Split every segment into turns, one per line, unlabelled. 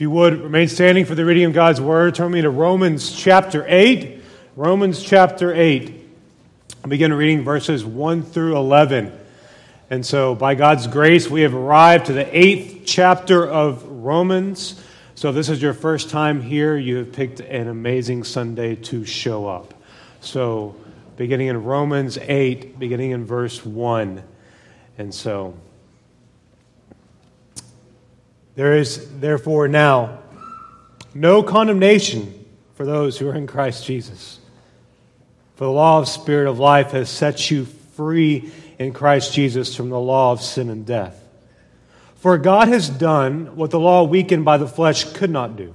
If you would remain standing for the reading of God's word, turn me to Romans chapter 8. Romans chapter 8. I begin reading verses 1 through 11. And so, by God's grace, we have arrived to the eighth chapter of Romans. So, if this is your first time here, you have picked an amazing Sunday to show up. So, beginning in Romans 8, beginning in verse 1. And so, there is therefore now no condemnation for those who are in Christ Jesus. For the law of spirit of life has set you free in Christ Jesus from the law of sin and death. For God has done what the law weakened by the flesh could not do.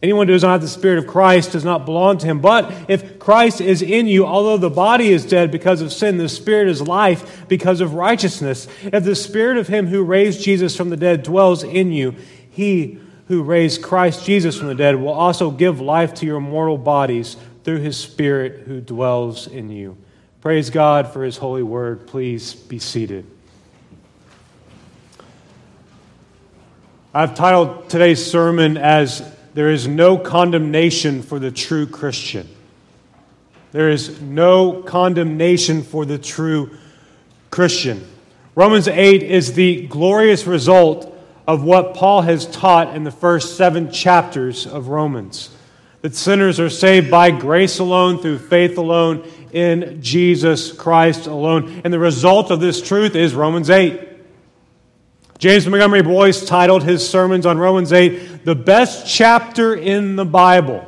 Anyone who does not have the Spirit of Christ does not belong to him. But if Christ is in you, although the body is dead because of sin, the Spirit is life because of righteousness. If the Spirit of him who raised Jesus from the dead dwells in you, he who raised Christ Jesus from the dead will also give life to your mortal bodies through his Spirit who dwells in you. Praise God for his holy word. Please be seated. I've titled today's sermon as there is no condemnation for the true Christian. There is no condemnation for the true Christian. Romans 8 is the glorious result of what Paul has taught in the first seven chapters of Romans that sinners are saved by grace alone, through faith alone, in Jesus Christ alone. And the result of this truth is Romans 8. James Montgomery Boice titled his sermons on Romans 8, The Best Chapter in the Bible.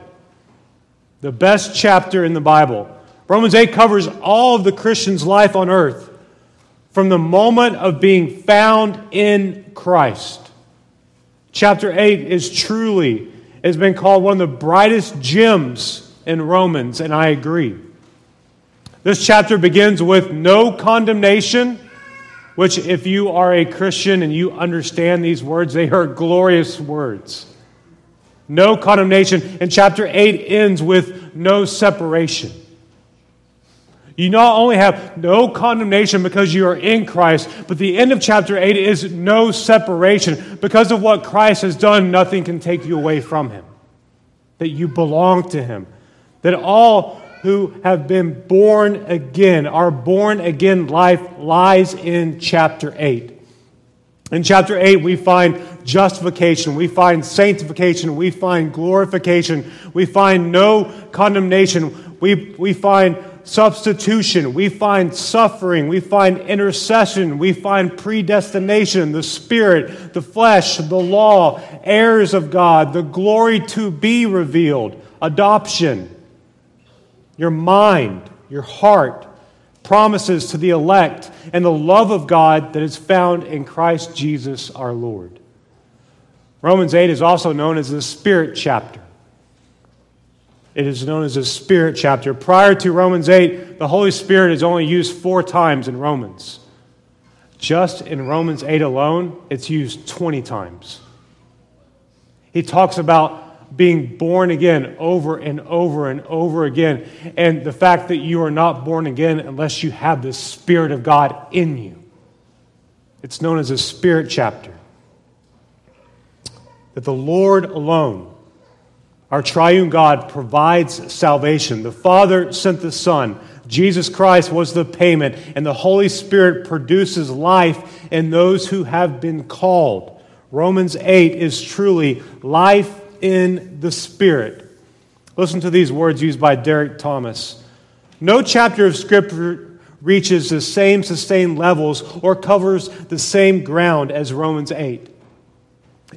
The best chapter in the Bible. Romans 8 covers all of the Christian's life on earth from the moment of being found in Christ. Chapter 8 is truly, has been called one of the brightest gems in Romans, and I agree. This chapter begins with no condemnation which, if you are a Christian and you understand these words, they are glorious words. No condemnation. And chapter 8 ends with no separation. You not only have no condemnation because you are in Christ, but the end of chapter 8 is no separation. Because of what Christ has done, nothing can take you away from him. That you belong to him. That all who have been born again. Our born again life lies in chapter 8. In chapter 8, we find justification, we find sanctification, we find glorification, we find no condemnation, we, we find substitution, we find suffering, we find intercession, we find predestination, the spirit, the flesh, the law, heirs of God, the glory to be revealed, adoption your mind, your heart, promises to the elect, and the love of God that is found in Christ Jesus our Lord. Romans 8 is also known as the Spirit chapter. It is known as the Spirit chapter. Prior to Romans 8, the Holy Spirit is only used four times in Romans. Just in Romans 8 alone, it's used 20 times. He talks about being born again over and over and over again. And the fact that you are not born again unless you have the Spirit of God in you. It's known as a Spirit chapter. That the Lord alone, our triune God, provides salvation. The Father sent the Son. Jesus Christ was the payment, and the Holy Spirit produces life in those who have been called. Romans 8 is truly life in the Spirit. Listen to these words used by Derek Thomas. No chapter of Scripture reaches the same sustained levels or covers the same ground as Romans 8.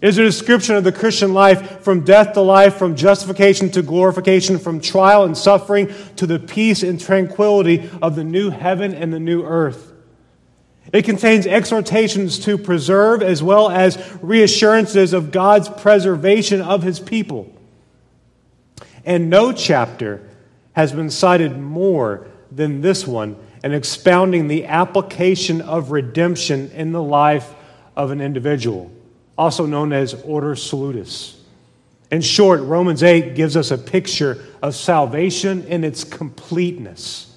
It is a description of the Christian life from death to life, from justification to glorification, from trial and suffering to the peace and tranquility of the new heaven and the new earth. It contains exhortations to preserve as well as reassurances of God's preservation of his people. And no chapter has been cited more than this one in expounding the application of redemption in the life of an individual, also known as ordo salutis. In short, Romans 8 gives us a picture of salvation in its completeness.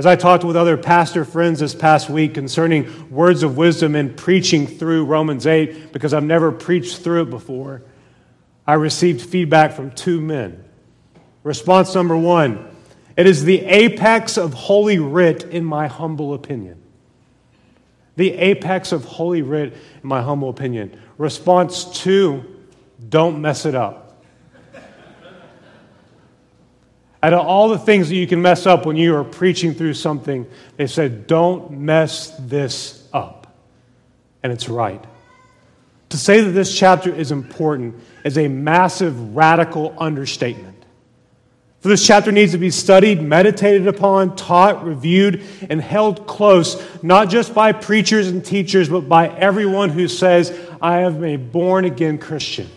As I talked with other pastor friends this past week concerning words of wisdom and preaching through Romans 8, because I've never preached through it before, I received feedback from two men. Response number one it is the apex of Holy Writ, in my humble opinion. The apex of Holy Writ, in my humble opinion. Response two don't mess it up. Out of all the things that you can mess up when you are preaching through something, they said, don't mess this up. And it's right. To say that this chapter is important is a massive, radical understatement. For this chapter needs to be studied, meditated upon, taught, reviewed, and held close, not just by preachers and teachers, but by everyone who says, I been a born again Christian.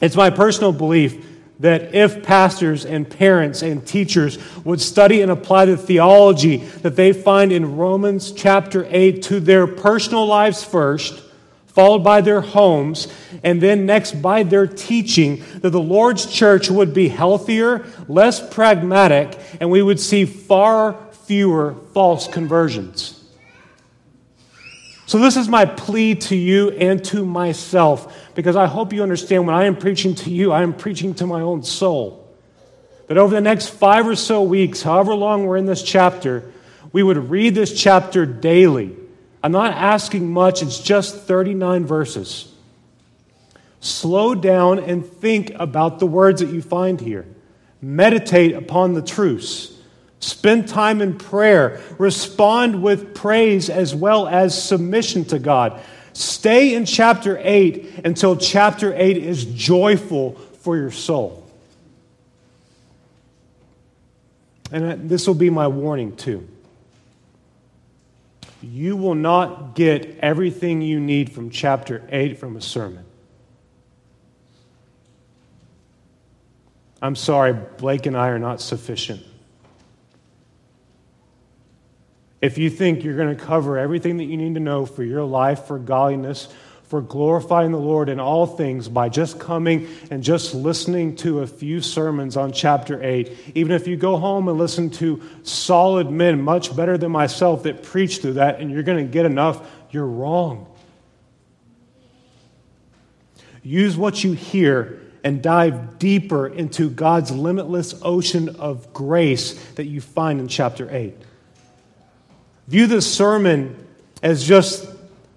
It's my personal belief that if pastors and parents and teachers would study and apply the theology that they find in Romans chapter 8 to their personal lives first, followed by their homes, and then next by their teaching, that the Lord's church would be healthier, less pragmatic, and we would see far fewer false conversions. So, this is my plea to you and to myself, because I hope you understand when I am preaching to you, I am preaching to my own soul. That over the next five or so weeks, however long we're in this chapter, we would read this chapter daily. I'm not asking much, it's just 39 verses. Slow down and think about the words that you find here. Meditate upon the truths. Spend time in prayer. Respond with praise as well as submission to God. Stay in chapter 8 until chapter 8 is joyful for your soul. And this will be my warning too. You will not get everything you need from chapter 8 from a sermon. I'm sorry, Blake and I are not sufficient. If you think you're going to cover everything that you need to know for your life, for godliness, for glorifying the Lord in all things by just coming and just listening to a few sermons on chapter 8, even if you go home and listen to solid men, much better than myself, that preach through that, and you're going to get enough, you're wrong. Use what you hear and dive deeper into God's limitless ocean of grace that you find in chapter 8. View this sermon as just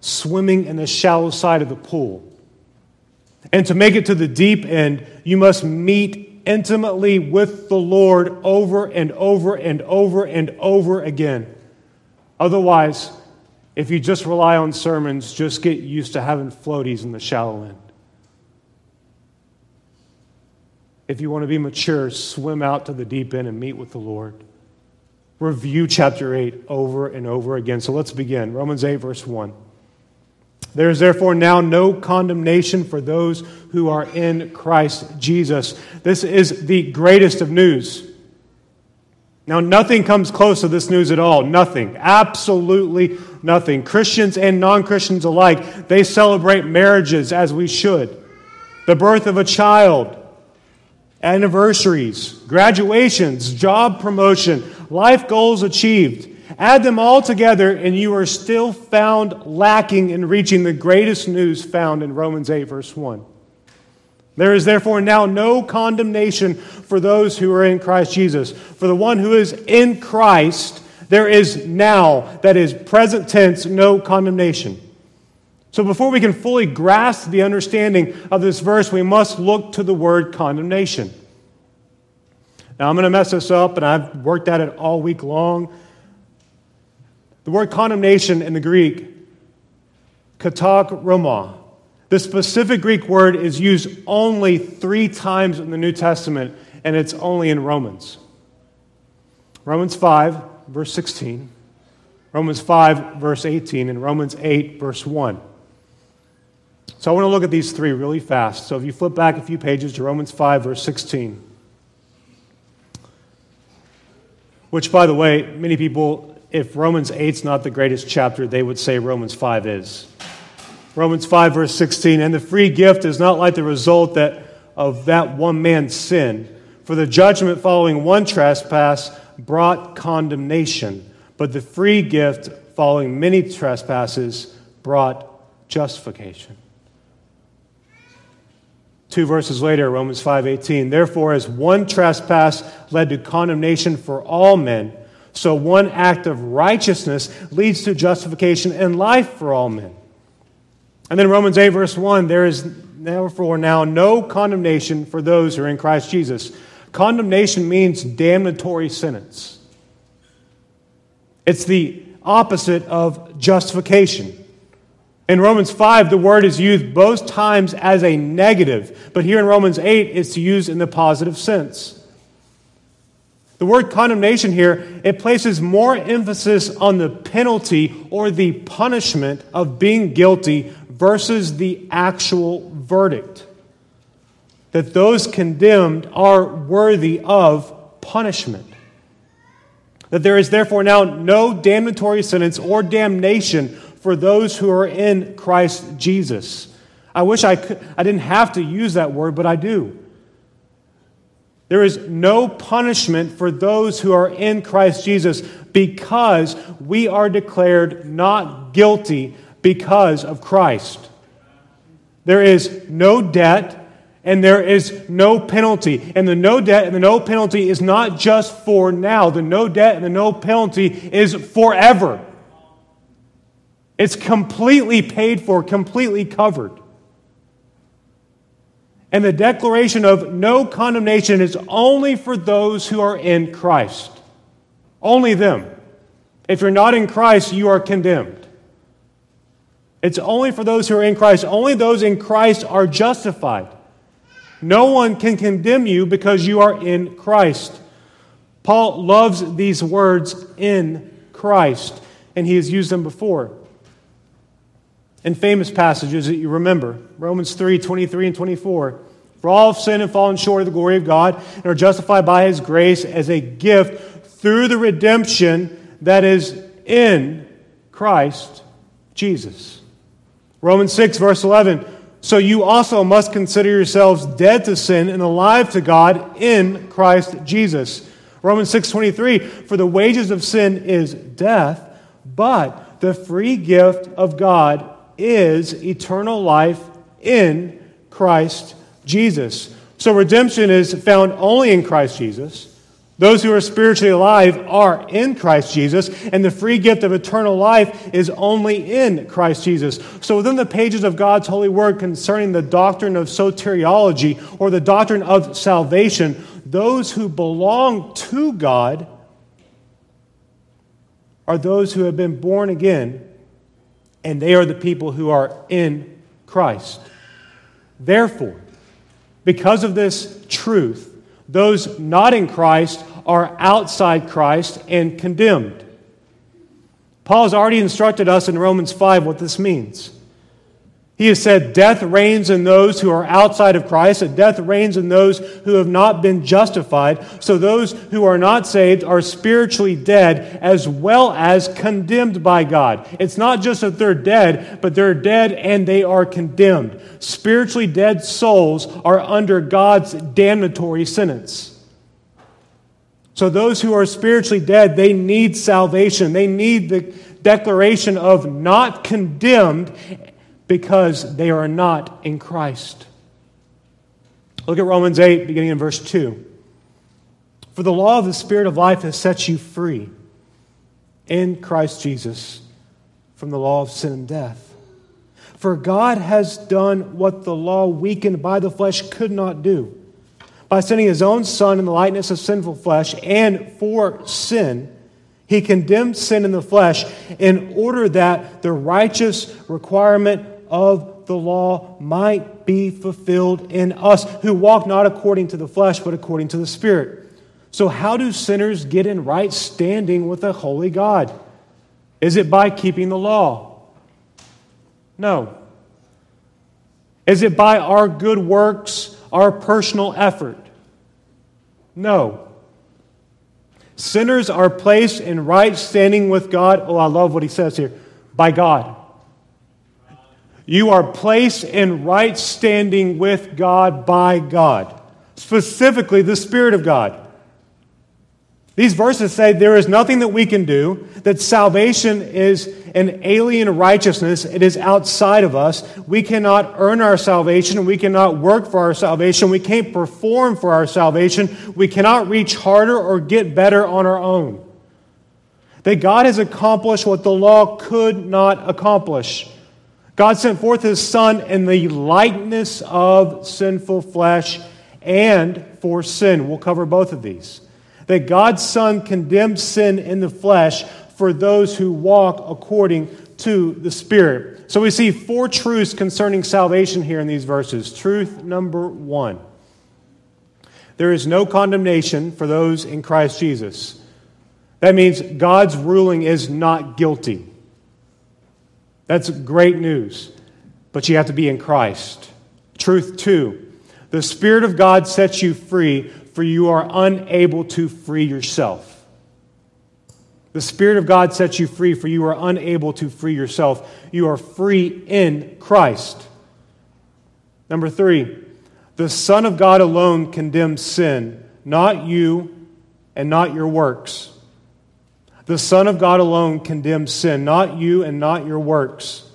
swimming in the shallow side of the pool. And to make it to the deep end, you must meet intimately with the Lord over and over and over and over again. Otherwise, if you just rely on sermons, just get used to having floaties in the shallow end. If you want to be mature, swim out to the deep end and meet with the Lord review chapter 8 over and over again. So let's begin. Romans 8, verse 1. There is therefore now no condemnation for those who are in Christ Jesus. This is the greatest of news. Now, nothing comes close to this news at all. Nothing. Absolutely nothing. Christians and non Christians alike, they celebrate marriages as we should. The birth of a child, anniversaries, graduations, job promotion, life goals achieved. Add them all together, and you are still found lacking in reaching the greatest news found in Romans 8, verse 1. There is therefore now no condemnation for those who are in Christ Jesus. For the one who is in Christ, there is now, that is present tense, no condemnation. So before we can fully grasp the understanding of this verse, we must look to the word condemnation. Now, I'm going to mess this up, and I've worked at it all week long. The word condemnation in the Greek, katargomai, the specific Greek word is used only three times in the New Testament, and it's only in Romans. Romans 5, verse 16, Romans 5, verse 18, and Romans 8, verse 1. So I want to look at these three really fast. So if you flip back a few pages to Romans 5, verse 16, which, by the way, many people, if Romans 8 is not the greatest chapter, they would say Romans 5 is. Romans 5, verse 16, and the free gift is not like the result that, of that one man's sin. For the judgment following one trespass brought condemnation, but the free gift following many trespasses brought justification. Two verses later, Romans 5:18, therefore as one trespass led to condemnation for all men, so one act of righteousness leads to justification and life for all men. And then Romans 8, verse 1 there is therefore now no condemnation for those who are in Christ Jesus. Condemnation means damnatory sentence, it's the opposite of justification. In Romans 5, the word is used both times as a negative, but here in Romans 8, it's used in the positive sense. The word condemnation here, it places more emphasis on the penalty or the punishment of being guilty versus the actual verdict. That those condemned are worthy of punishment. That there is therefore now no damnatory sentence or damnation for those who are in Christ Jesus. I wish I, could, I didn't have to use that word, but I do. There is no punishment for those who are in Christ Jesus because we are declared not guilty because of Christ. There is no debt and there is no penalty. And the no debt and the no penalty is not just for now. The no debt and the no penalty is forever. It's completely paid for, completely covered. And the declaration of no condemnation is only for those who are in Christ. Only them. If you're not in Christ, you are condemned. It's only for those who are in Christ. Only those in Christ are justified. No one can condemn you because you are in Christ. Paul loves these words in Christ, and he has used them before. In famous passages that you remember Romans 3 23 and 24. For all have sinned and fallen short of the glory of God and are justified by his grace as a gift through the redemption that is in Christ Jesus. Romans 6, verse 11. So you also must consider yourselves dead to sin and alive to God in Christ Jesus. Romans 6:23 For the wages of sin is death, but the free gift of God is eternal life in Christ Jesus. So redemption is found only in Christ Jesus. Those who are spiritually alive are in Christ Jesus, and the free gift of eternal life is only in Christ Jesus. So, within the pages of God's holy word concerning the doctrine of soteriology or the doctrine of salvation, those who belong to God are those who have been born again, and they are the people who are in Christ. Therefore, because of this truth, those not in Christ are outside Christ and condemned. Paul has already instructed us in Romans 5 what this means. He has said, Death reigns in those who are outside of Christ, and death reigns in those who have not been justified. So those who are not saved are spiritually dead as well as condemned by God. It's not just that they're dead, but they're dead and they are condemned. Spiritually dead souls are under God's damnatory sentence. So, those who are spiritually dead, they need salvation. They need the declaration of not condemned because they are not in Christ. Look at Romans 8, beginning in verse 2. For the law of the Spirit of life has set you free in Christ Jesus from the law of sin and death. For God has done what the law weakened by the flesh could not do by sending his own Son in the likeness of sinful flesh and for sin, he condemned sin in the flesh in order that the righteous requirement of the law might be fulfilled in us who walk not according to the flesh, but according to the Spirit. So, how do sinners get in right standing with a holy God? Is it by keeping the law? No. Is it by our good works, our personal effort? No. Sinners are placed in right standing with God. Oh, I love what he says here by God. You are placed in right standing with God by God, specifically the Spirit of God. These verses say there is nothing that we can do, that salvation is an alien righteousness. It is outside of us. We cannot earn our salvation. We cannot work for our salvation. We can't perform for our salvation. We cannot reach harder or get better on our own. That God has accomplished what the law could not accomplish. God sent forth his Son in the likeness of sinful flesh and for sin. We'll cover both of these that God's Son condemned sin in the flesh for those who walk according to the Spirit. So we see four truths concerning salvation here in these verses. Truth number one there is no condemnation for those in Christ Jesus. That means God's ruling is not guilty. That's great news, but you have to be in Christ. Truth two the Spirit of God sets you free for you are unable to free yourself. The Spirit of God sets you free, for you are unable to free yourself. You are free in Christ. Number three, the Son of God alone condemns sin, not you and not your works. The Son of God alone condemns sin, not you and not your works.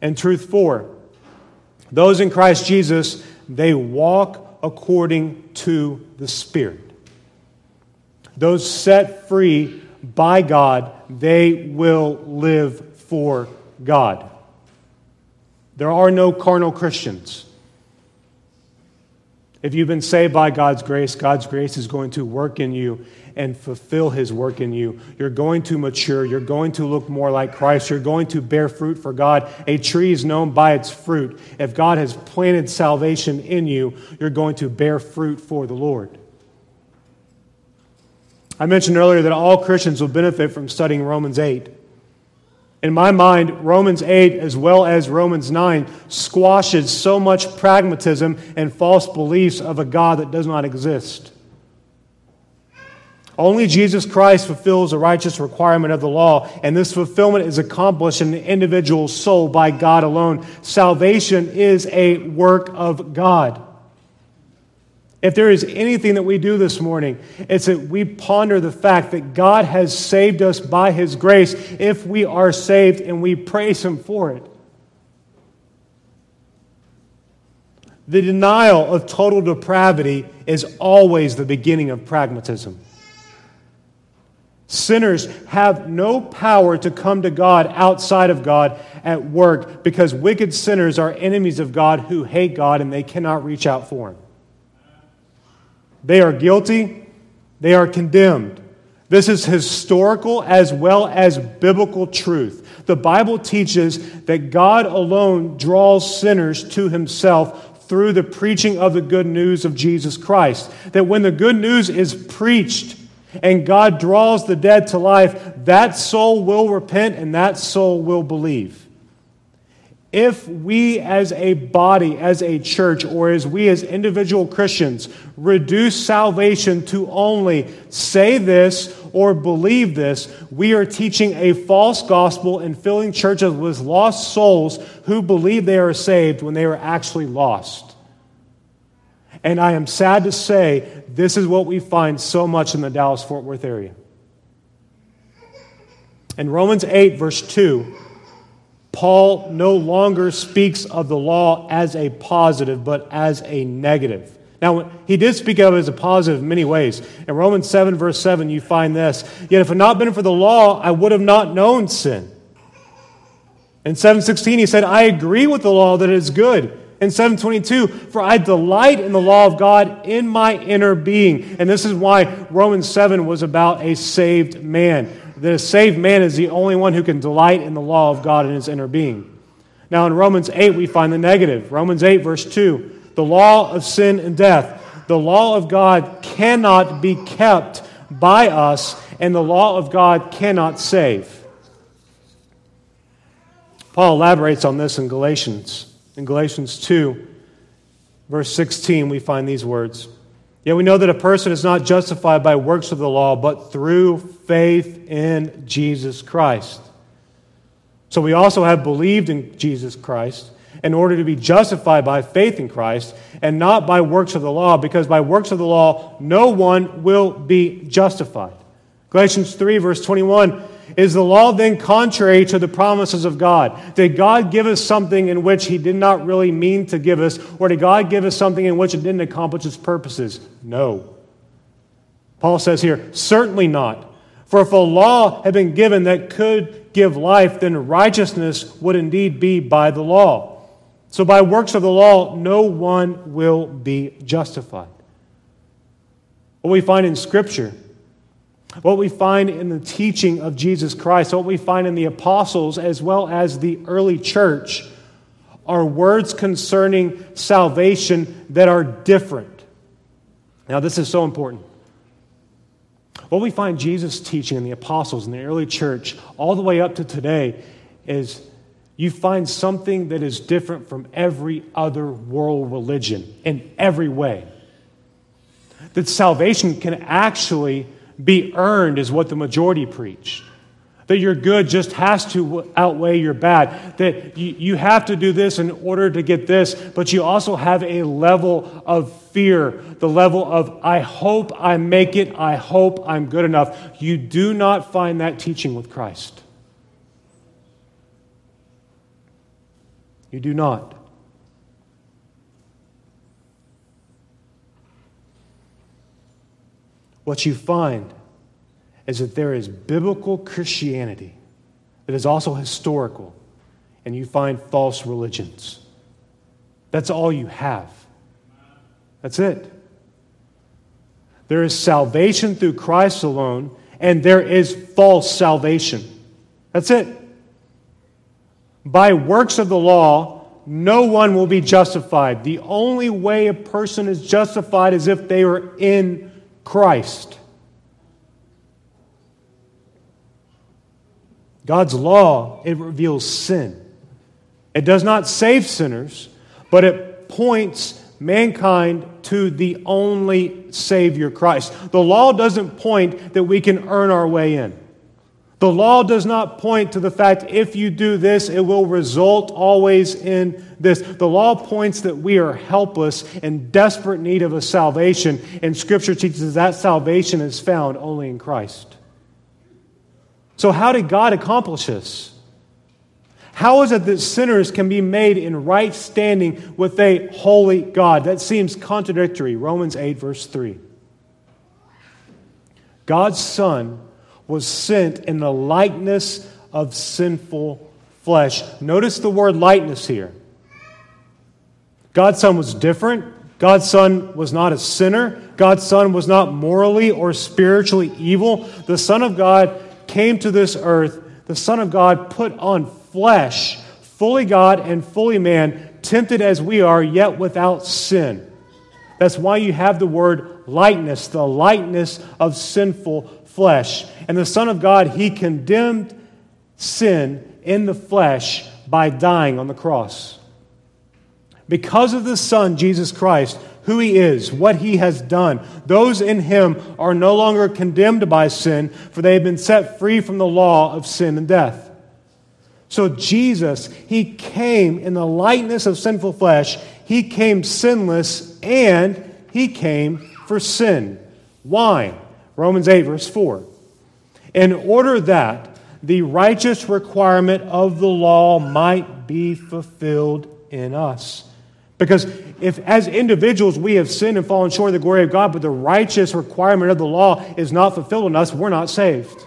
And truth four, those in Christ Jesus, they walk according to the Spirit. Those set free by God, they will live for God. There are no carnal Christians. If you've been saved by God's grace, God's grace is going to work in you and fulfill His work in you. You're going to mature. You're going to look more like Christ. You're going to bear fruit for God. A tree is known by its fruit. If God has planted salvation in you, you're going to bear fruit for the Lord. I mentioned earlier that all Christians will benefit from studying Romans 8. In my mind, Romans 8, as well as Romans 9, squashes so much pragmatism and false beliefs of a God that does not exist. Only Jesus Christ fulfills the righteous requirement of the law, and this fulfillment is accomplished in the individual's soul by God alone. Salvation is a work of God. If there is anything that we do this morning, it's that we ponder the fact that God has saved us by His grace if we are saved, and we praise Him for it. The denial of total depravity is always the beginning of pragmatism. Sinners have no power to come to God outside of God at work because wicked sinners are enemies of God who hate God and they cannot reach out for Him. They are guilty, they are condemned. This is historical as well as biblical truth. The Bible teaches that God alone draws sinners to Himself through the preaching of the good news of Jesus Christ. That when the good news is preached, and God draws the dead to life, that soul will repent and that soul will believe. If we as a body, as a church, or as we as individual Christians reduce salvation to only say this or believe this, we are teaching a false gospel and filling churches with lost souls who believe they are saved when they are actually lost. And I am sad to say, this is what we find so much in the Dallas Fort Worth area. In Romans 8, verse 2, Paul no longer speaks of the law as a positive, but as a negative. Now, he did speak of it as a positive in many ways. In Romans 7, verse 7, you find this Yet if it had not been for the law, I would have not known sin. In 716, he said, I agree with the law that it is good. In 722, for I delight in the law of God in my inner being. And this is why Romans 7 was about a saved man. A saved man is the only one who can delight in the law of God in his inner being. Now, in Romans 8, we find the negative. Romans 8, verse 2 the law of sin and death. The law of God cannot be kept by us, and the law of God cannot save. Paul elaborates on this in Galatians. In Galatians 2, verse 16, we find these words. Yet we know that a person is not justified by works of the law, but through faith in Jesus Christ. So we also have believed in Jesus Christ in order to be justified by faith in Christ and not by works of the law, because by works of the law no one will be justified. Galatians 3, verse 21 Is the law then contrary to the promises of God? Did God give us something in which He did not really mean to give us, or did God give us something in which it didn't accomplish its purposes? No. Paul says here, certainly not. For if a law had been given that could give life, then righteousness would indeed be by the law. So by works of the law, no one will be justified. What we find in Scripture, what we find in the teaching of Jesus Christ, what we find in the apostles as well as the early church, are words concerning salvation that are different. Now, this is so important. What we find Jesus teaching in the apostles in the early church, all the way up to today, is you find something that is different from every other world religion in every way. That salvation can actually be earned, is what the majority preach. That your good just has to outweigh your bad. That you, you have to do this in order to get this, but you also have a level of fear, the level of, I hope I make it, I hope I'm good enough. You do not find that teaching with Christ. You do not. What you find is that there is biblical Christianity that is also historical, and you find false religions. That's all you have. That's it. There is salvation through Christ alone, and there is false salvation. That's it by works of the law, no one will be justified. The only way a person is justified is if they are in Christ. God's law, it reveals sin. It does not save sinners, but it points mankind to the only Savior, Christ. The law doesn't point that we can earn our way in. The law does not point to the fact if you do this, it will result always in this. The law points that we are helpless and desperate need of a salvation, and Scripture teaches that salvation is found only in Christ. So, how did God accomplish this? How is it that sinners can be made in right standing with a holy God? That seems contradictory. Romans 8, verse 3. God's Son was sent in the likeness of sinful flesh. Notice the word likeness here. God's Son was different. God's Son was not a sinner. God's Son was not morally or spiritually evil. The Son of God came to this earth. The Son of God put on flesh, fully God and fully man, tempted as we are, yet without sin. That's why you have the word likeness, the likeness of sinful flesh. And the Son of God, he condemned sin in the flesh by dying on the cross. Because of the Son, Jesus Christ, who he is, what he has done, those in him are no longer condemned by sin, for they have been set free from the law of sin and death. So Jesus, he came in the likeness of sinful flesh, he came sinless, and he came for sin. Why? Romans 8, verse 4. In order that the righteous requirement of the law might be fulfilled in us. Because if, as individuals, we have sinned and fallen short of the glory of God, but the righteous requirement of the law is not fulfilled in us, we're not saved.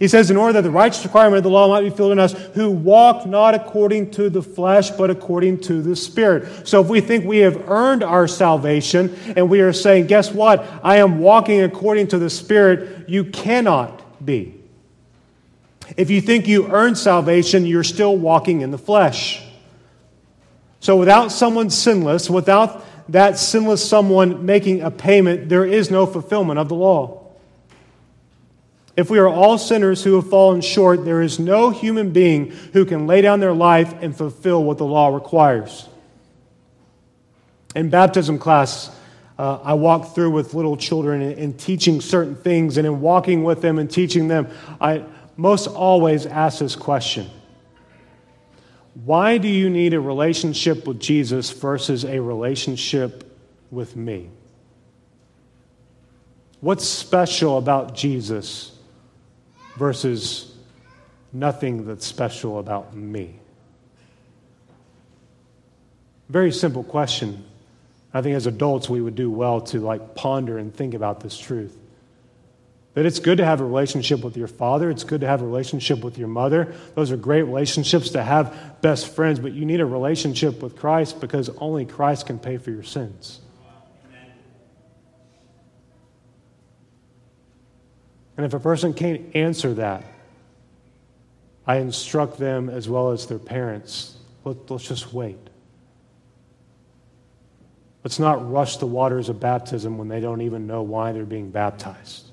He says, in order that the righteous requirement of the law might be filled in us, who walk not according to the flesh, but according to the Spirit. So if we think we have earned our salvation and we are saying, guess what? I am walking according to the Spirit, you cannot be. If you think you earned salvation, you're still walking in the flesh. So without someone sinless, without that sinless someone making a payment, there is no fulfillment of the law. If we are all sinners who have fallen short, there is no human being who can lay down their life and fulfill what the law requires. In baptism class, uh, I walk through with little children and, and teaching certain things, and in walking with them and teaching them, I most always ask this question Why do you need a relationship with Jesus versus a relationship with me? What's special about Jesus versus nothing that's special about me? Very simple question. I think as adults we would do well to like ponder and think about this truth. That it's good to have a relationship with your father, it's good to have a relationship with your mother. Those are great relationships to have best friends, but you need a relationship with Christ because only Christ can pay for your sins. And if a person can't answer that, I instruct them as well as their parents let, us just wait. Let's not rush the waters of baptism when they don't even know why they're being baptized.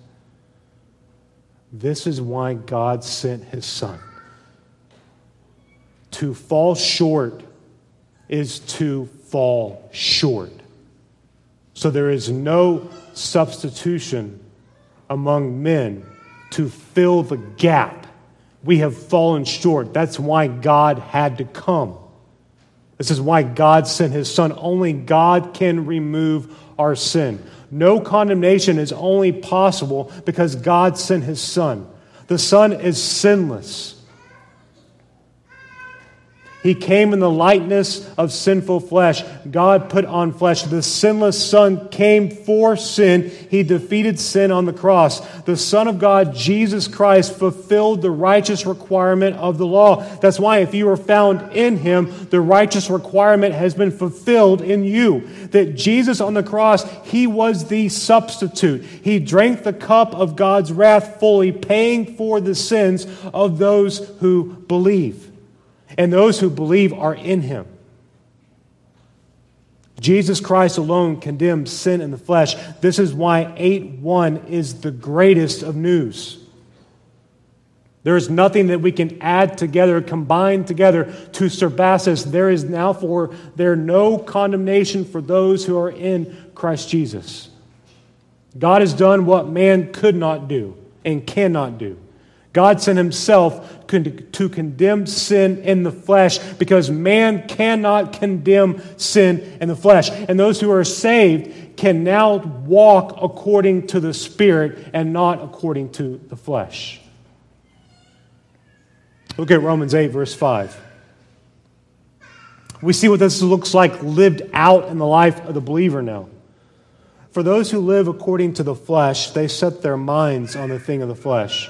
This is why God sent his son. To fall short is to fall short. So there is no substitution among men to fill the gap. We have fallen short. That's why God had to come. This is why God sent his son. Only God can remove our sin. No condemnation is only possible because God sent his son. The son is sinless. He came in the likeness of sinful flesh. God put on flesh. The sinless Son came for sin. He defeated sin on the cross. The Son of God, Jesus Christ, fulfilled the righteous requirement of the law. That's why, if you are found in Him, the righteous requirement has been fulfilled in you. That Jesus on the cross, He was the substitute. He drank the cup of God's wrath fully, paying for the sins of those who believe and those who believe are in him. Jesus Christ alone condemns sin in the flesh. This is why 8 1 is the greatest of news. There is nothing that we can add together, combine together to surpass this. There is now for there no condemnation for those who are in Christ Jesus. God has done what man could not do and cannot do. God sent himself to condemn sin in the flesh because man cannot condemn sin in the flesh. And those who are saved can now walk according to the Spirit and not according to the flesh. Look at Romans 8, verse 5. We see what this looks like lived out in the life of the believer now. For those who live according to the flesh, they set their minds on the thing of the flesh.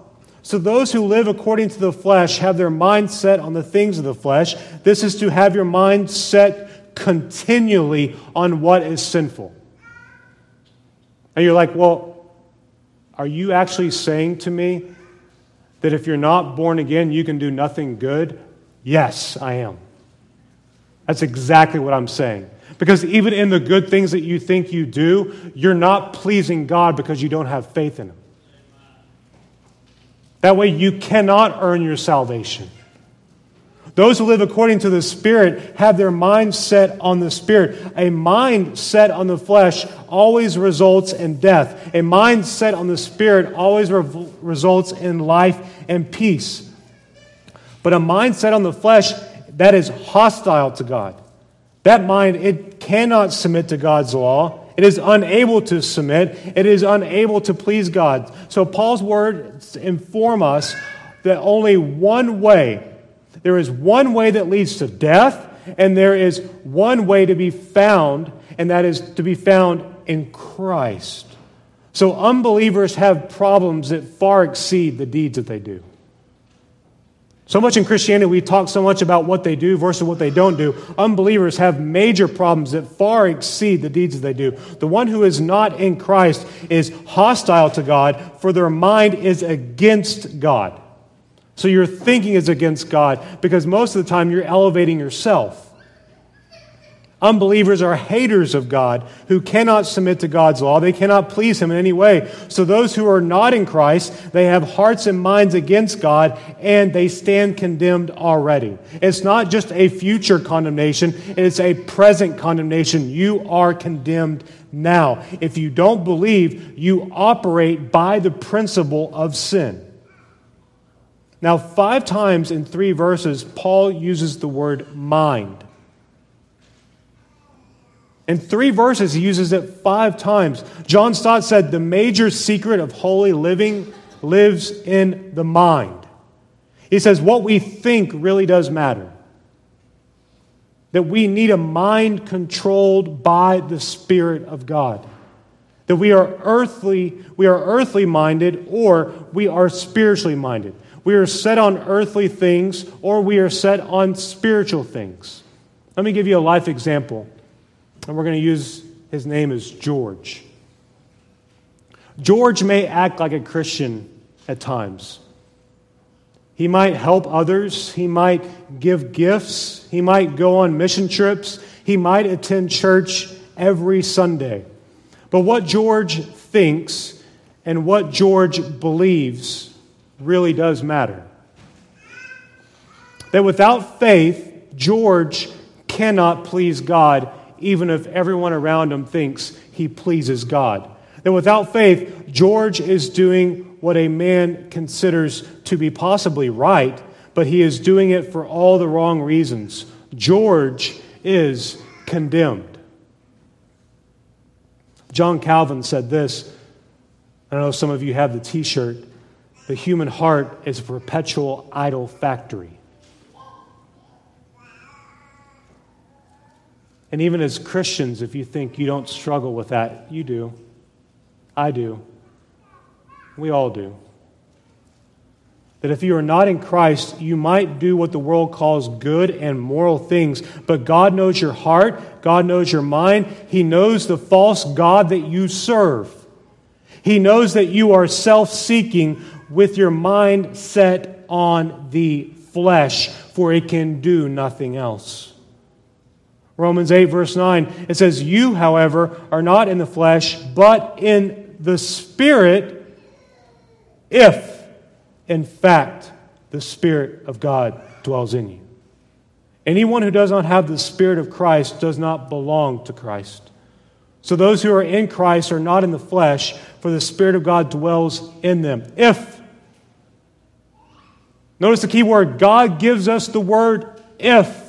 So those who live according to the flesh have their mind set on the things of the flesh. This is to have your mind set continually on what is sinful. And you're like, well, are you actually saying to me that if you're not born again, you can do nothing good? Yes, I am. That's exactly what I'm saying. Because even in the good things that you think you do, you're not pleasing God because you don't have faith in Him. That way, you cannot earn your salvation. Those who live according to the Spirit have their mind set on the Spirit. A mind set on the flesh always results in death. A mind set on the Spirit always re- results in life and peace. But a mind set on the flesh, that is hostile to God. That mind, it cannot submit to God's law. It is unable to submit. It is unable to please God. So Paul's words inform us that only one way, there is one way that leads to death, and there is one way to be found, and that is to be found in Christ. So unbelievers have problems that far exceed the deeds that they do. So much in Christianity, we talk so much about what they do versus what they don't do. Unbelievers have major problems that far exceed the deeds that they do. The one who is not in Christ is hostile to God, for their mind is against God. So your thinking is against God because most of the time you're elevating yourself. Unbelievers are haters of God who cannot submit to God's law. They cannot please Him in any way. So those who are not in Christ, they have hearts and minds against God and they stand condemned already. It's not just a future condemnation, it's a present condemnation. You are condemned now. If you don't believe, you operate by the principle of sin. Now, five times in three verses, Paul uses the word mind. In three verses, he uses it five times. John Stott said the major secret of holy living lives in the mind. He says what we think really does matter. That we need a mind controlled by the Spirit of God. That we are earthly, we are earthly minded or we are spiritually minded. We are set on earthly things or we are set on spiritual things. Let me give you a life example and we're going to use his name as George. George may act like a Christian at times. He might help others. He might give gifts. He might go on mission trips. He might attend church every Sunday. But what George thinks and what George believes really does matter. That without faith, George cannot please God even if everyone around him thinks he pleases God. That without faith, George is doing what a man considers to be possibly right, but he is doing it for all the wrong reasons. George is condemned. John Calvin said this. I know some of you have the t shirt. The human heart is a perpetual idol factory. And even as Christians, if you think you don't struggle with that, you do. I do. We all do. That if you are not in Christ, you might do what the world calls good and moral things, but God knows your heart, God knows your mind, He knows the false God that you serve. He knows that you are self seeking with your mind set on the flesh, for it can do nothing else. Romans 8, verse 9, it says, You, however, are not in the flesh, but in the Spirit, if, in fact, the Spirit of God dwells in you. Anyone who does not have the Spirit of Christ does not belong to Christ. So those who are in Christ are not in the flesh, for the Spirit of God dwells in them. If. Notice the key word God gives us the word if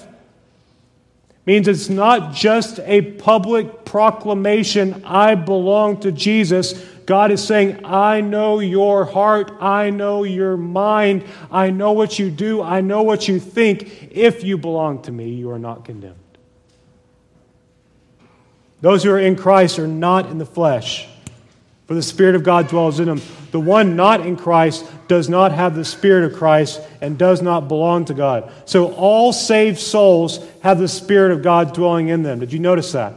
means it's not just a public proclamation, I belong to Jesus. God is saying, I know your heart, I know your mind, I know what you do, I know what you think. If you belong to me, you are not condemned. Those who are in Christ are not in the flesh, for the Spirit of God dwells in them. The one not in Christ does not have the Spirit of Christ and does not belong to God. So all saved souls have the Spirit of God dwelling in them. Did you notice that?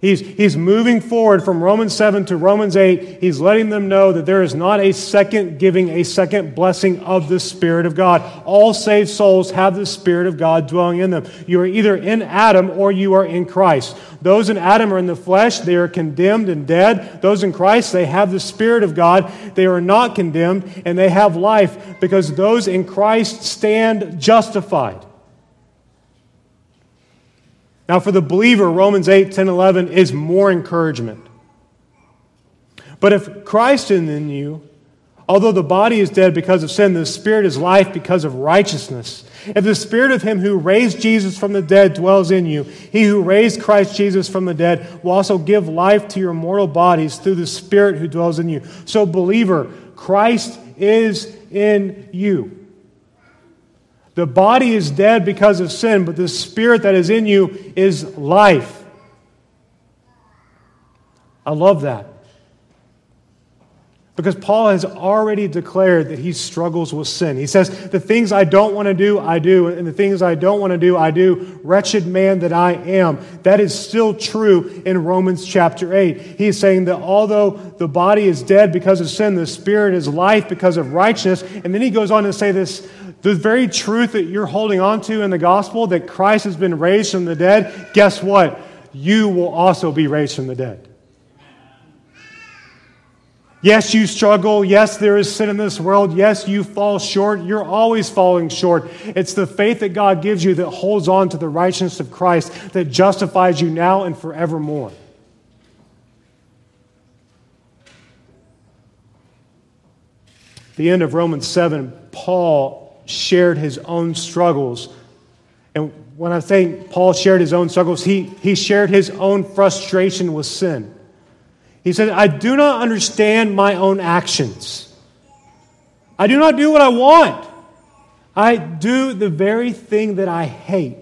He's, he's moving forward from Romans 7 to Romans 8. He's letting them know that there is not a second giving, a second blessing of the Spirit of God. All saved souls have the Spirit of God dwelling in them. You are either in Adam or you are in Christ. Those in Adam are in the flesh, they are condemned and dead. Those in Christ, they have the Spirit of God. They are not condemned and they have life because those in Christ stand justified. Now, for the believer, Romans 8, 10, 11 is more encouragement. But if Christ is in you, Although the body is dead because of sin, the spirit is life because of righteousness. If the spirit of him who raised Jesus from the dead dwells in you, he who raised Christ Jesus from the dead will also give life to your mortal bodies through the spirit who dwells in you. So, believer, Christ is in you. The body is dead because of sin, but the spirit that is in you is life. I love that. Because Paul has already declared that he struggles with sin. He says, The things I don't want to do, I do, and the things I don't want to do, I do. Wretched man that I am. That is still true in Romans chapter 8. He is saying that although the body is dead because of sin, the spirit is life because of righteousness. And then he goes on to say this the very truth that you're holding on to in the gospel, that Christ has been raised from the dead, guess what? You will also be raised from the dead. Yes, you struggle. Yes, there is sin in this world. Yes, you fall short. You're always falling short. It's the faith that God gives you that holds on to the righteousness of Christ that justifies you now and forevermore. At the end of Romans 7, Paul shared his own struggles. And when I say Paul shared his own struggles, he, he shared his own frustration with sin. He said, I do not understand my own actions. I do not do what I want. I do the very thing that I hate.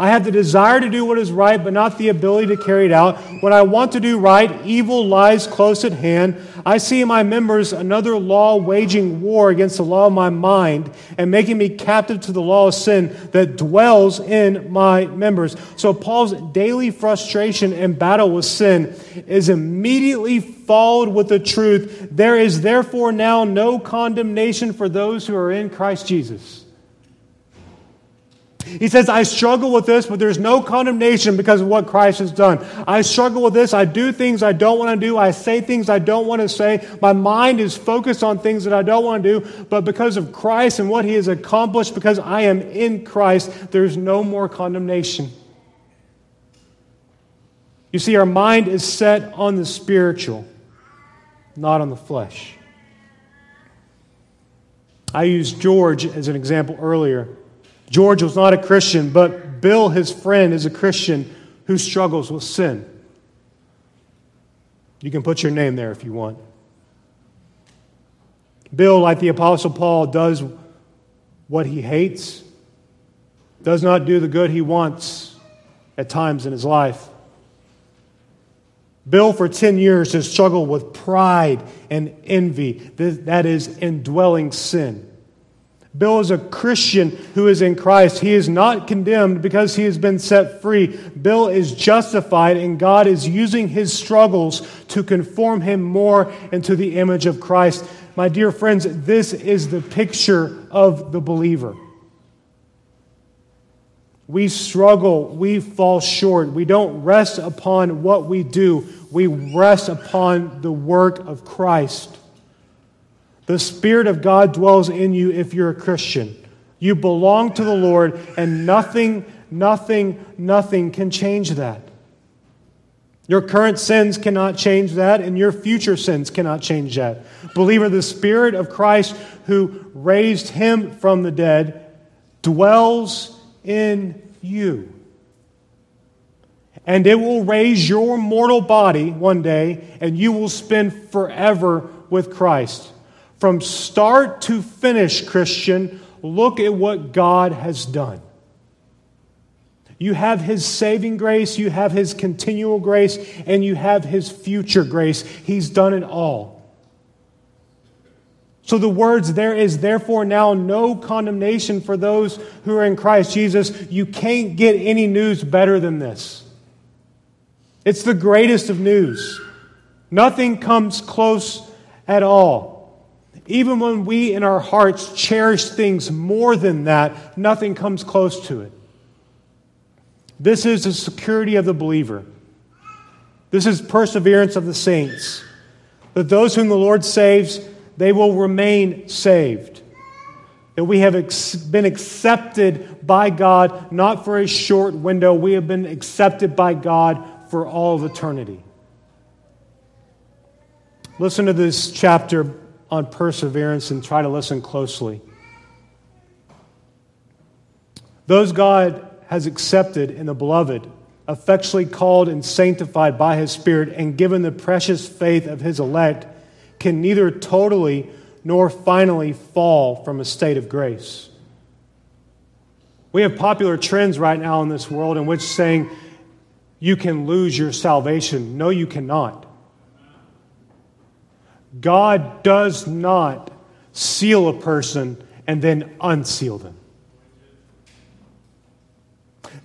I have the desire to do what is right, but not the ability to carry it out. When I want to do right, evil lies close at hand. I see in my members another law waging war against the law of my mind and making me captive to the law of sin that dwells in my members. So, Paul's daily frustration and battle with sin is immediately followed with the truth there is therefore now no condemnation for those who are in Christ Jesus. He says, I struggle with this, but there's no condemnation because of what Christ has done. I struggle with this. I do things I don't want to do. I say things I don't want to say. My mind is focused on things that I don't want to do. But because of Christ and what he has accomplished, because I am in Christ, there's no more condemnation. You see, our mind is set on the spiritual, not on the flesh. I used George as an example earlier. George was not a Christian, but Bill, his friend, is a Christian who struggles with sin. You can put your name there if you want. Bill, like the Apostle Paul, does what he hates, does not do the good he wants at times in his life. Bill, for 10 years, has struggled with pride and envy, that is, indwelling sin. Bill is a Christian who is in Christ. He is not condemned because he has been set free. Bill is justified, and God is using his struggles to conform him more into the image of Christ. My dear friends, this is the picture of the believer. We struggle, we fall short. We don't rest upon what we do, we rest upon the work of Christ. The Spirit of God dwells in you if you're a Christian. You belong to the Lord, and nothing, nothing, nothing can change that. Your current sins cannot change that, and your future sins cannot change that. Believer, the Spirit of Christ who raised him from the dead dwells in you. And it will raise your mortal body one day, and you will spend forever with Christ. From start to finish, Christian, look at what God has done. You have His saving grace, you have His continual grace, and you have His future grace. He's done it all. So the words, there is therefore now no condemnation for those who are in Christ Jesus, you can't get any news better than this. It's the greatest of news. Nothing comes close at all. Even when we in our hearts cherish things more than that, nothing comes close to it. This is the security of the believer. This is perseverance of the saints. That those whom the Lord saves, they will remain saved. That we have ex- been accepted by God, not for a short window, we have been accepted by God for all of eternity. Listen to this chapter on perseverance and try to listen closely. Those God has accepted in the beloved, effectually called and sanctified by his Spirit, and given the precious faith of his elect, can neither totally nor finally fall from a state of grace. We have popular trends right now in this world in which saying you can lose your salvation. No, you cannot. God does not seal a person and then unseal them.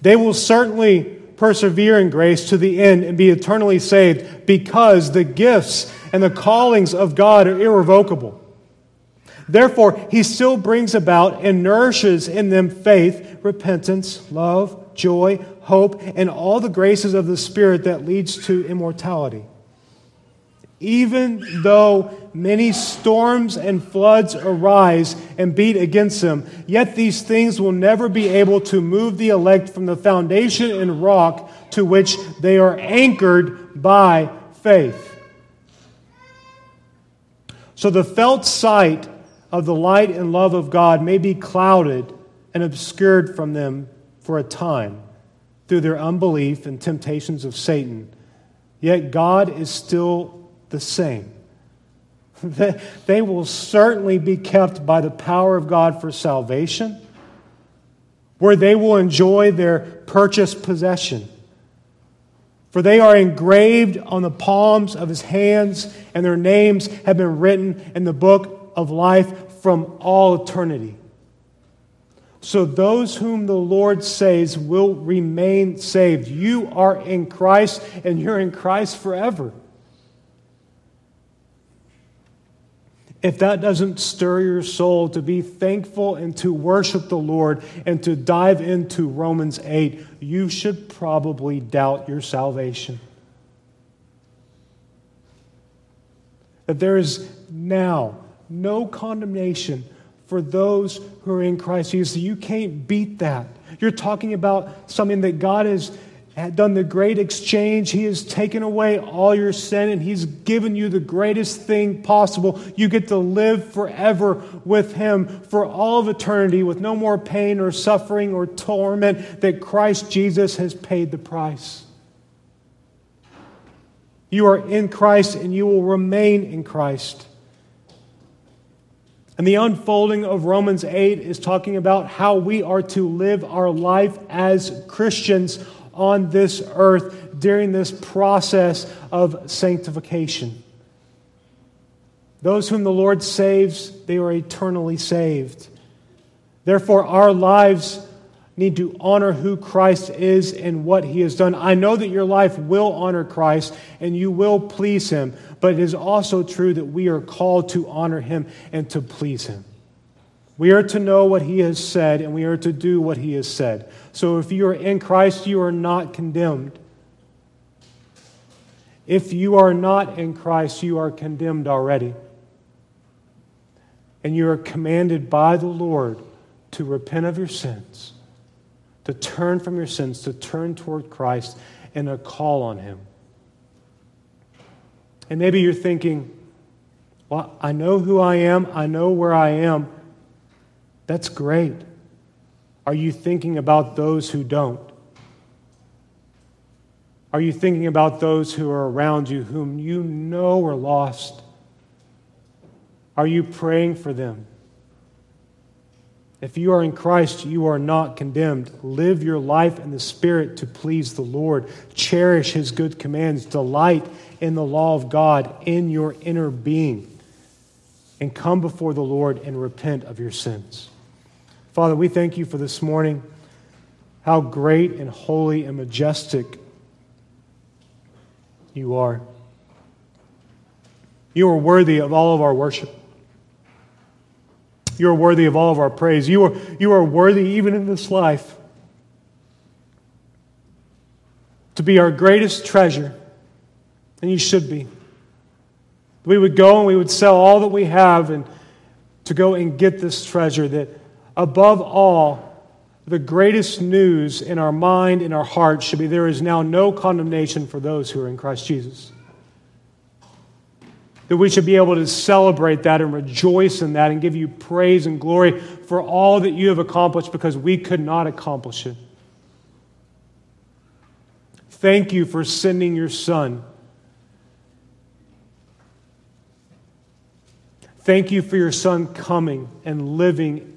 They will certainly persevere in grace to the end and be eternally saved because the gifts and the callings of God are irrevocable. Therefore, he still brings about and nourishes in them faith, repentance, love, joy, hope, and all the graces of the Spirit that leads to immortality. Even though many storms and floods arise and beat against them, yet these things will never be able to move the elect from the foundation and rock to which they are anchored by faith. So the felt sight of the light and love of God may be clouded and obscured from them for a time through their unbelief and temptations of Satan. Yet God is still the same. They will certainly be kept by the power of God for salvation, where they will enjoy their purchased possession. For they are engraved on the palms of his hands, and their names have been written in the book of life from all eternity. So those whom the Lord saves will remain saved. You are in Christ, and you're in Christ forever. If that doesn't stir your soul to be thankful and to worship the Lord and to dive into Romans 8, you should probably doubt your salvation. That there is now no condemnation for those who are in Christ Jesus. You can't beat that. You're talking about something that God has done the great exchange. He has taken away all your sin and He's given you the greatest thing possible. You get to live forever with Him for all of eternity with no more pain or suffering or torment that Christ Jesus has paid the price. You are in Christ and you will remain in Christ. And the unfolding of Romans 8 is talking about how we are to live our life as Christians on this earth during this process of sanctification. Those whom the Lord saves, they are eternally saved. Therefore, our lives need to honor who Christ is and what he has done. I know that your life will honor Christ and you will please him, but it is also true that we are called to honor him and to please him. We are to know what he has said and we are to do what he has said. So if you are in Christ, you are not condemned. If you are not in Christ, you are condemned already. And you are commanded by the Lord to repent of your sins to turn from your sins, to turn toward Christ, and to call on Him. And maybe you're thinking, well, I know who I am, I know where I am. That's great. Are you thinking about those who don't? Are you thinking about those who are around you whom you know are lost? Are you praying for them? If you are in Christ, you are not condemned. Live your life in the Spirit to please the Lord. Cherish His good commands. Delight in the law of God in your inner being. And come before the Lord and repent of your sins. Father, we thank you for this morning. How great and holy and majestic you are. You are worthy of all of our worship. You are worthy of all of our praise. You are, you are worthy, even in this life, to be our greatest treasure. And you should be. We would go and we would sell all that we have and to go and get this treasure that, above all, the greatest news in our mind, in our heart, should be there is now no condemnation for those who are in Christ Jesus. That we should be able to celebrate that and rejoice in that and give you praise and glory for all that you have accomplished because we could not accomplish it. Thank you for sending your Son. Thank you for your Son coming and living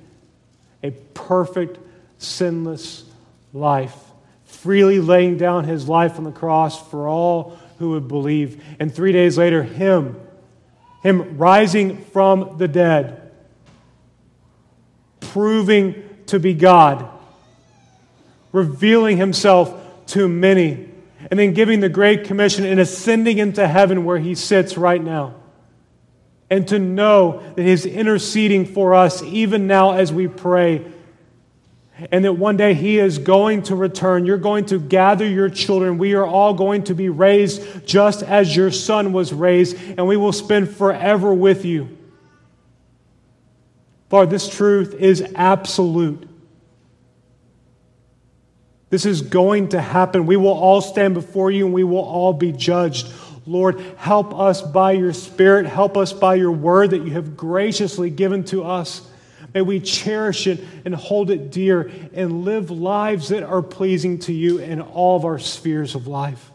a perfect, sinless life, freely laying down his life on the cross for all who would believe. And three days later, him him rising from the dead, proving to be God, revealing himself to many, and then giving the Great Commission and ascending into heaven where he sits right now. And to know that he's interceding for us even now as we pray and that one day He is going to return. You're going to gather your children. We are all going to be raised just as your Son was raised, and we will spend forever with you. Lord, this truth is absolute. This is going to happen. We will all stand before you and we will all be judged. Lord, help us by your Spirit. Help us by your word that you have graciously given to us. May we cherish it and hold it dear and live lives that are pleasing to you in all of our spheres of life.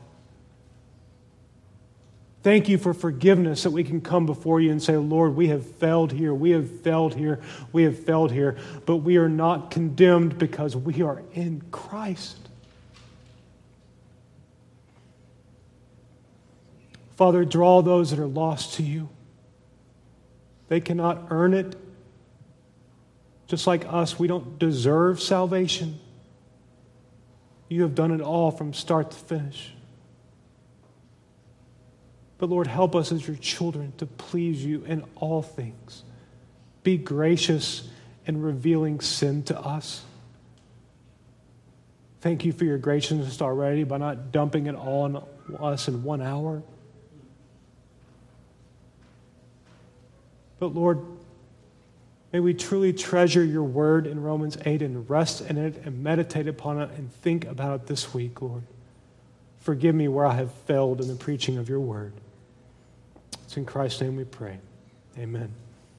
Thank you for forgiveness that we can come before you and say, Lord, we have failed here, we have failed here, we have failed here, but we are not condemned because we are in Christ. Father, draw those that are lost to you. They cannot earn it, just like us, we don't deserve salvation. You have done it all from start to finish. But Lord, help us as your children to please you in all things. Be gracious in revealing sin to us. Thank you for your graciousness already by not dumping it all on us in one hour. But Lord, May we truly treasure your word in Romans 8 and rest in it and meditate upon it and think about it this week, Lord. Forgive me where I have failed in the preaching of your word. It's in Christ's name we pray. Amen.